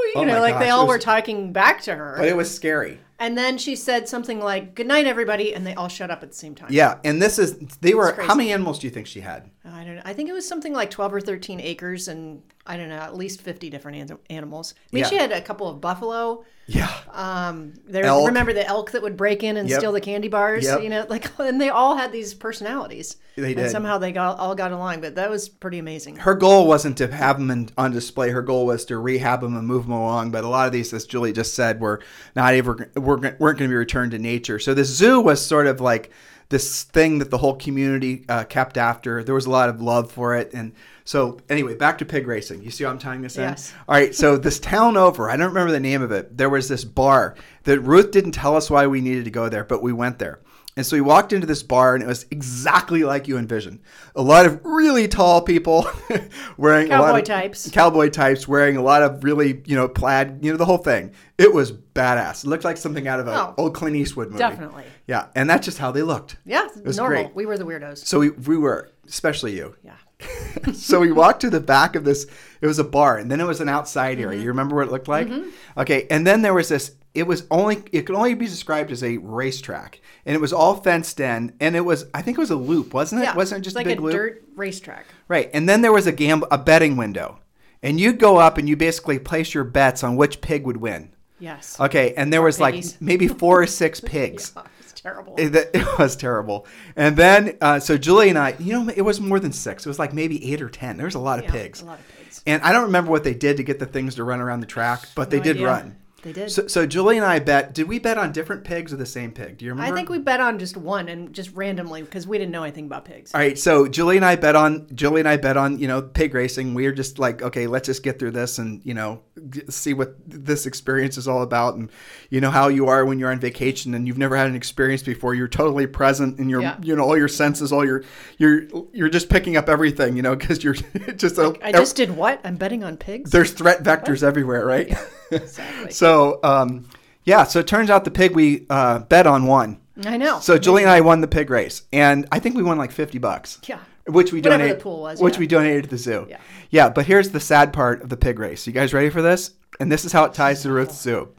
oh you Oh know, like gosh, they all was- were talking back to her. but it was scary. and then she said something like, good night, everybody. And they all shut up at the same time. Yeah, and this is they were. How many animals do you think she had? I don't know. I think it was something like 12 or 13 acres and I don't know, at least 50 different an- animals. I mean, Yeah. she had a couple of buffalo. Yeah, Um, there, Elk. remember the elk that would break in and Yep. steal the candy bars? Yep. You know, like, <laughs> and they all had these personalities. They And did. somehow they got, all got along, but that was pretty amazing. her goal wasn't to have them in, on display. Her goal was to rehab them and move them along. But a lot of these, as Julie just said, were not ever were, weren't going to be returned to nature. So this zoo was sort of like this thing that the whole community uh, kept after. There was a lot of love for it, and so anyway, back to pig racing. You see how I'm tying this Yes. in? All right. So this town over, I don't remember the name of it. There was this bar that Ruth didn't tell us why we needed to go there, but we went there. And so we walked into this bar, and it was exactly like you envisioned. A lot of really tall people <laughs> wearing Cowboy types. Cowboy types wearing a lot of really, you know, plaid, you know, the whole thing. It was badass. It looked like something out of an Oh, old Clint Eastwood movie. definitely. Yeah, and that's just how they looked. Yeah, it was normal. great. We were the weirdos. So we, we were, especially you. Yeah. <laughs> so we walked to the back of this. It was a bar, and then it was an outside area. Mm-hmm. You remember what it looked like? Okay, and then there was this. It was only. It could only be described as a racetrack, and it was all fenced in, and it was. I think it was a loop, wasn't it? Yeah. Wasn't it just like a big a loop? dirt racetrack? Right, and then there was a gamble, a betting window, and you'd go up and you basically place your bets on which pig would win. Yes. Okay, and there was piggies. like maybe four or six <laughs> pigs. Oh, it's terrible. It, <laughs> it was terrible. And then, uh, so Julie and I, you know, it was more than six. It was like maybe eight or ten. There was a lot of Yeah, pigs. A lot of pigs. And I don't remember what they did to get the things to run around the track, but they No did idea. run. They did. So, so Julie and I bet. Did we bet on different pigs or the same pig? Do you remember? I think we bet on just one and just randomly because we didn't know anything about pigs. All right, so Julie and I bet on Julie and I bet on you know pig racing. We are just like, okay, let's just get through this and you know see what this experience is all about, and you know how you are when you're on vacation and you've never had an experience before. You're totally present in your Yeah. you know all your senses, all your you're you're just picking up everything, you know, because you're <laughs> just like, a, I just did what? I'm betting on pigs. there's threat vectors everywhere, right? <laughs> exactly. so um, yeah, so it turns out the pig we uh, bet on won. I know. So Julie and I won the pig race, and I think we won like fifty bucks. Yeah. Which we donated. Whatever donated. the pool was, Which yeah. we donated to the zoo. Yeah. Yeah, but here's the sad part of the pig race. You guys ready for this? And this is how it ties to the Ruth Zoo.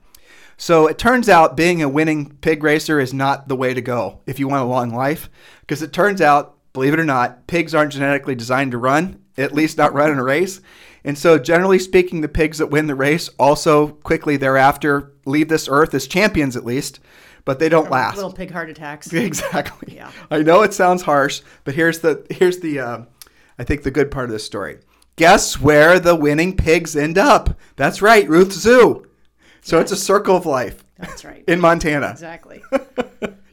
So it turns out being a winning pig racer is not the way to go if you want a long life, because it turns out, believe it or not, pigs aren't genetically designed to run, at least not run in a race. And so, generally speaking, the pigs that win the race also quickly thereafter leave this earth as champions, at least. but they don't last. Little pig heart attacks. <laughs> Exactly. Yeah. I know it sounds harsh, but here's the here's the uh, I think the good part of the story. Guess where the winning pigs end up? That's right, Ruth Zoo. So it's a circle of life That's right. <laughs> in Montana. exactly. <laughs>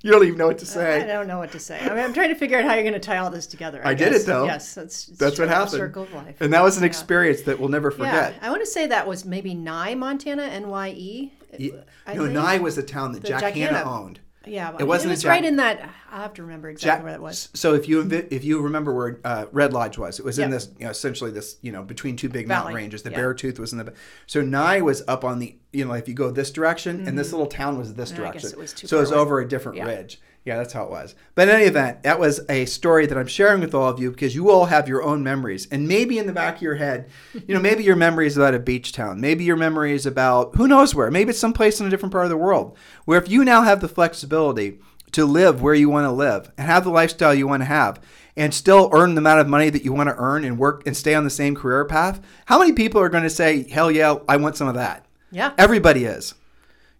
You don't even know what to say. I don't know what to say. I mean, I'm trying to figure out how you're going to tie all this together. I, I did it, though. Yes, that's That's what happened. Circle of life. And that was an Yeah. experience that we'll never forget. Yeah, I want to say that was maybe Nye, Montana, Nye. No, think- Nye was the town that Jack, Jack Hanna. owned. Yeah, It wasn't It was right in that. I have to remember exactly Jack, where that was. So if you if you remember where uh, Red Lodge was, it was in this you know essentially this you know between two big mountain ranges. The Yeah. Beartooth was in the so Nye was up on the you know if you go this direction and this little town was this Mm-hmm. Direction. it was so it was away. over a different Yeah. ridge. Yeah, that's how it was. But in any event, that was a story that I'm sharing with all of you because you all have your own memories. And maybe in the back of your head, you know, maybe your memory is about a beach town. Maybe your memory is about who knows where. Maybe it's someplace in a different part of the world. Where if you now have the flexibility to live where you want to live and have the lifestyle you want to have and still earn the amount of money that you want to earn and work and stay on the same career path, how many people are going to say, hell yeah, I want some of that? Yeah. Everybody is.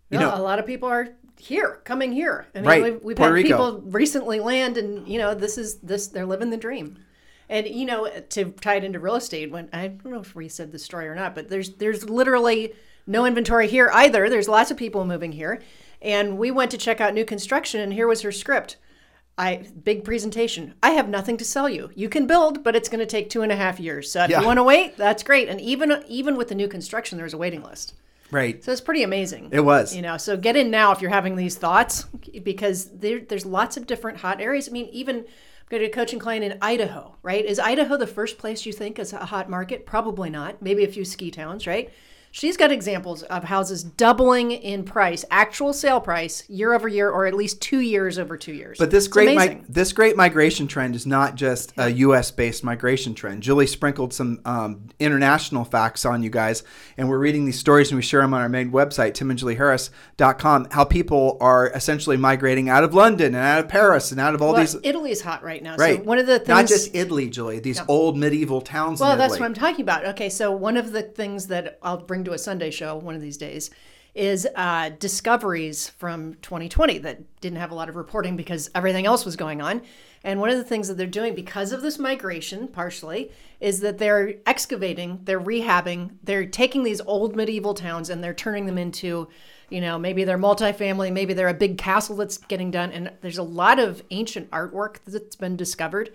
You No, know, a lot of people are here, coming here. I mean, Right, we've, we've had Rico. people recently land, and you know, this is this they're living the dream. And you know, to tie it into real estate, when I don't know if we said the story or not, but there's there's literally no inventory here either. There's lots of people moving here, and we went to check out new construction, and here was her script. I big presentation. I have nothing to sell you. You can build, but it's going to take two and a half years. So if Yeah. you want to wait, that's great. And even even with the new construction, there's a waiting list. Right. So it's pretty amazing. It was. You know, so get in now if you're having these thoughts because there, there's lots of different hot areas. I mean, even I'm going to a coaching client in Idaho, right? Is Idaho the first place you think is a hot market? Probably not. Maybe a few ski towns, right? She's got examples of houses doubling in price, actual sale price, year over year, or at least two years over two years. But this It's great mi- this great migration trend is not just a U.S. based migration trend. Julie sprinkled some um, international facts on you guys, and we're reading these stories and we share them on our main website, timandjulieharris.com, how people are essentially migrating out of London and out of Paris and out of all well, these. Italy is hot right now. Right. So one of the things Not just Italy, Julie, these old medieval towns Well, that's what I'm talking about. Okay, so one of the things that I'll bring to a Sunday show one of these days is uh, discoveries from 2020 that didn't have a lot of reporting because everything else was going on. And one of the things that they're doing because of this migration, partially, is that they're excavating, they're rehabbing, they're taking these old medieval towns and they're turning them into, you know, maybe they're multifamily, maybe they're a big castle that's getting done. And there's a lot of ancient artwork that's been discovered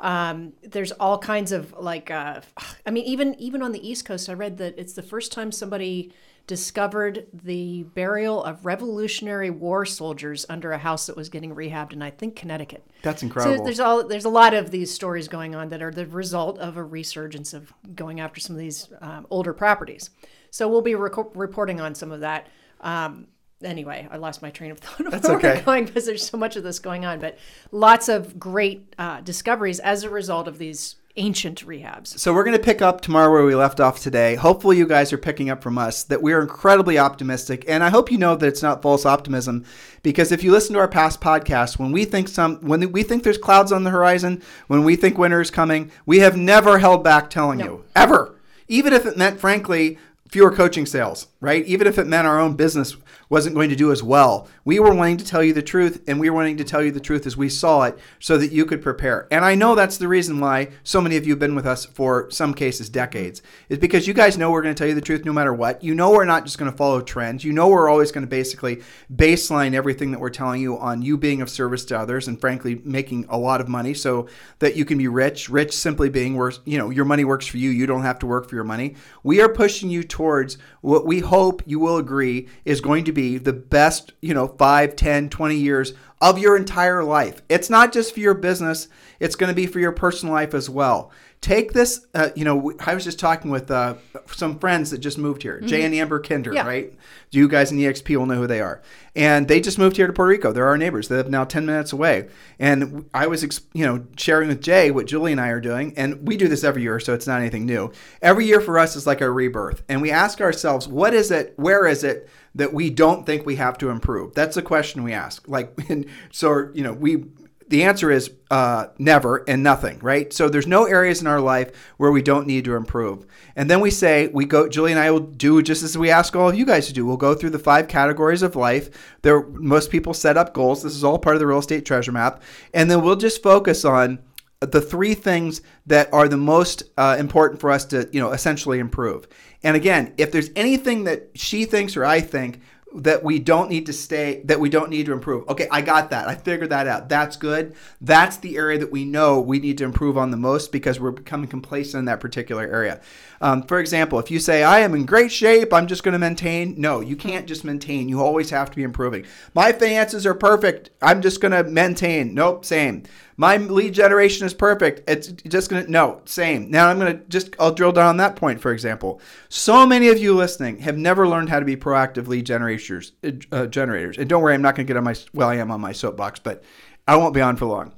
um, there's all kinds of like uh, i mean even even on the east coast i read that it's the first time somebody discovered the burial of revolutionary war soldiers under a house that was getting rehabbed in i think connecticut. That's incredible. so there's all there's a lot of these stories going on that are the result of a resurgence of going after some of these um, older properties. So we'll be reco- reporting on some of that. Um, anyway, I lost my train of <laughs> thought. of That's where we're okay. Going because there's so much of this going on, but lots of great uh, discoveries as a result of these ancient rehabs. So we're going to pick up tomorrow where we left off today. Hopefully you guys are picking up from us that we are incredibly optimistic and I hope you know that it's not false optimism because if you listen to our past podcasts when we think some when we think there's clouds on the horizon, when we think winter is coming, we have never held back telling you ever. Even if it meant frankly fewer coaching sales, right? Even if it meant our own business wasn't going to do as well. We were wanting to tell you the truth, and we were wanting to tell you the truth as we saw it so that you could prepare. And I know that's the reason why so many of you have been with us for some cases decades, is because you guys know we're going to tell you the truth no matter what. You know we're not just going to follow trends. You know we're always going to basically baseline everything that we're telling you on you being of service to others and frankly making a lot of money so that you can be rich. Rich simply being where, you know, your money works for you. You don't have to work for your money. We are pushing you towards what we hope you will agree is going to be the best, you know, 5, 10, 20 years of your entire life. It's not just for your business, it's going to be for your personal life as well. Take this, uh, you know, I was just talking with uh, some friends that just moved here, Jay and Amber Kinder, Yeah. right? You guys in EXP will know who they are. And they just moved here to Puerto Rico. They're our neighbors. They live now 10 minutes away. And I was, ex- you know, sharing with Jay what Julie and I are doing. And we do this every year, so it's not anything new. Every year for us is like a rebirth. And we ask ourselves, what is it, where is it that we don't think we have to improve? That's the question we ask. Like, <laughs> and so, you know, we, the answer is uh, never and nothing, right? So there's no areas in our life where we don't need to improve. And then we say, we go, Julie and I will do just as we ask all of you guys to do. We'll go through the five categories of life. There, most people set up goals. This is all part of the real estate treasure map. And then we'll just focus on the three things that are the most uh, important for us to, you know, essentially improve. And again, if there's anything that she thinks or I think that we don't need to stay that we don't need to improve okay i got that. I figured that out. That's good. That's the area that we know we need to improve on the most because we're becoming complacent in that particular area. Um, for example if you say i am in great shape. I'm just going to maintain no you can't just maintain. You always have to be improving. My finances are perfect. I'm just going to maintain. Nope same my lead generation is perfect. It's just going to, no, same. Now I'm going to just, I'll drill down on that point, for example. So many of you listening have never learned how to be proactive lead generators. Uh, generators. And don't worry, I'm not going to get on my, well, I am on my soapbox, but I won't be on for long.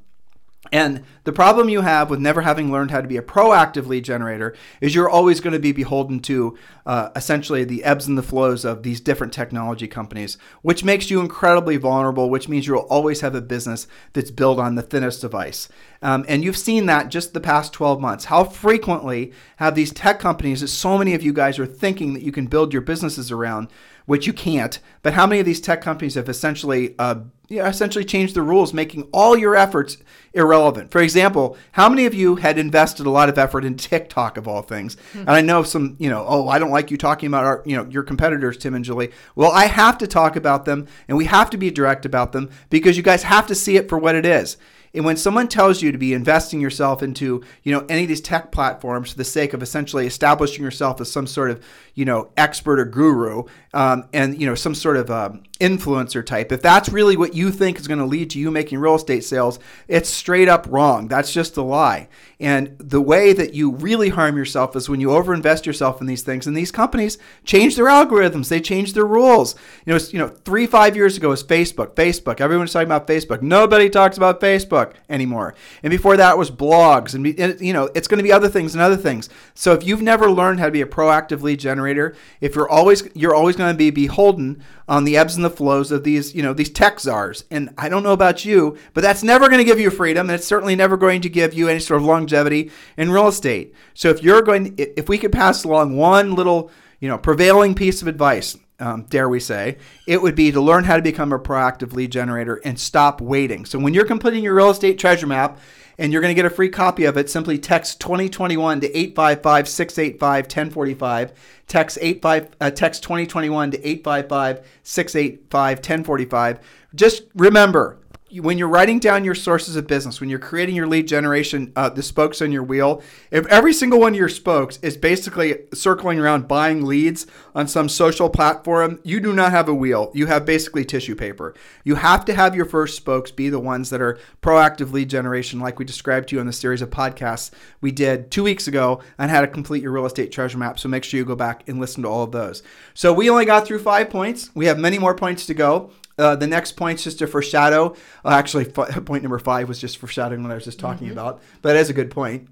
And the problem you have with never having learned how to be a proactive lead generator is you're always going to be beholden to uh, essentially the ebbs and the flows of these different technology companies, which makes you incredibly vulnerable, which means you'll always have a business that's built on the thinnest device. Um, and you've seen that just the past 12 months. How frequently have these tech companies that so many of you guys are thinking that you can build your businesses around, which you can't, but how many of these tech companies have essentially uh, you know, essentially changed the rules, making all your efforts irrelevant. For example, how many of you had invested a lot of effort in TikTok of all things? Mm-hmm. And I know some, you know, oh, I don't like you talking about our, you know, your competitors, Tim and Julie. Well, I have to talk about them and we have to be direct about them because you guys have to see it for what it is. And when someone tells you to be investing yourself into, you know, any of these tech platforms for the sake of essentially establishing yourself as some sort of, you know, expert or guru, um, and you know, some sort of um, influencer type, if that's really what you think is going to lead to you making real estate sales, it's straight up wrong. That's just a lie. And the way that you really harm yourself is when you overinvest yourself in these things. And these companies change their algorithms, they change their rules. You know, you know, three five years ago was Facebook. Facebook. Everyone's talking about Facebook. Nobody talks about Facebook anymore. And before that was blogs, and you know, it's going to be other things and other things. So if you've never learned how to be a proactive lead generator, if you're always you're always going to be beholden on the ebbs and the flows of these, you know, these tech czars. And I don't know about you, but that's never going to give you freedom, and it's certainly never going to give you any sort of longevity in real estate. So if you're going, if we could pass along one little, you know, prevailing piece of advice, um, dare we say, it would be to learn how to become a proactive lead generator and stop waiting. So when you're completing your real estate treasure map and you're going to get a free copy of it, simply text 2021 to 855 685 1045. Text, 85, uh, text 2021 to 855 685 1045. Just remember, when you're writing down your sources of business, when you're creating your lead generation, uh, the spokes on your wheel, if every single one of your spokes is basically circling around buying leads on some social platform, you do not have a wheel. You have basically tissue paper. You have to have your first spokes be the ones that are proactive lead generation, like we described to you in the series of podcasts we did two weeks ago on how to complete your real estate treasure map. So make sure you go back and listen to all of those. So we only got through five points. We have many more points to go. Uh, the next point's just to foreshadow. Uh, actually, f- <laughs> point number five was just foreshadowing what I was just talking mm-hmm. about, but it is a good point.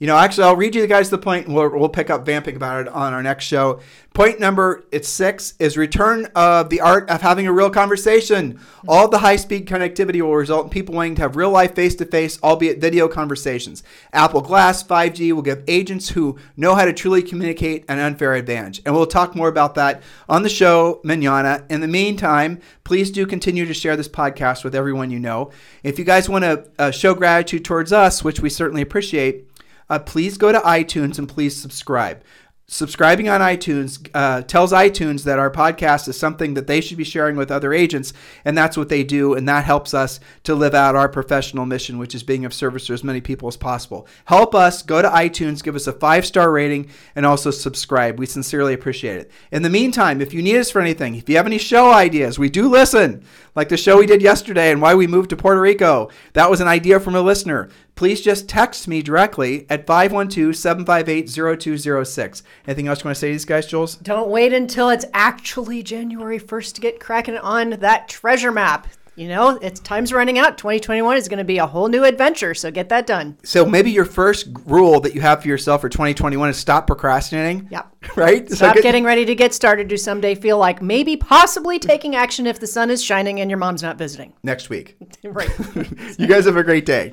You know, actually, I'll read you the guys the point, and we'll, we'll pick up vamping about it on our next show. Point number it's six is return of the art of having a real conversation. All the high speed connectivity will result in people wanting to have real life face to face, albeit video conversations. Apple Glass 5G will give agents who know how to truly communicate an unfair advantage, and we'll talk more about that on the show manana. In the meantime, please do continue to share this podcast with everyone you know. If you guys want to uh, show gratitude towards us, which we certainly appreciate uh, please go to iTunes and please subscribe subscribing on iTunes uh, tells iTunes that our podcast is something that they should be sharing with other agents, and that's what they do, and that helps us to live out our professional mission, which is being of service to as many people as possible. Help us go to iTunes, give us a five star rating, and also subscribe. We sincerely appreciate it. In the meantime, if you need us for anything, if you have any show ideas, we do listen, like the show we did yesterday and why we moved to Puerto Rico. That was an idea from a listener please just text me directly at 512 758 0206. Anything else you want to say to these guys, Jules? Don't wait until it's actually January 1st to get cracking on that treasure map. You know, it's time's running out. 2021 is going to be a whole new adventure, so get that done. So maybe your first rule that you have for yourself for 2021 is stop procrastinating. Yep <laughs> right? So Stop get- getting ready to get started to someday feel like maybe possibly taking action if the sun is shining and your mom's not visiting. next week. <laughs> Right. <laughs> You guys have a great day.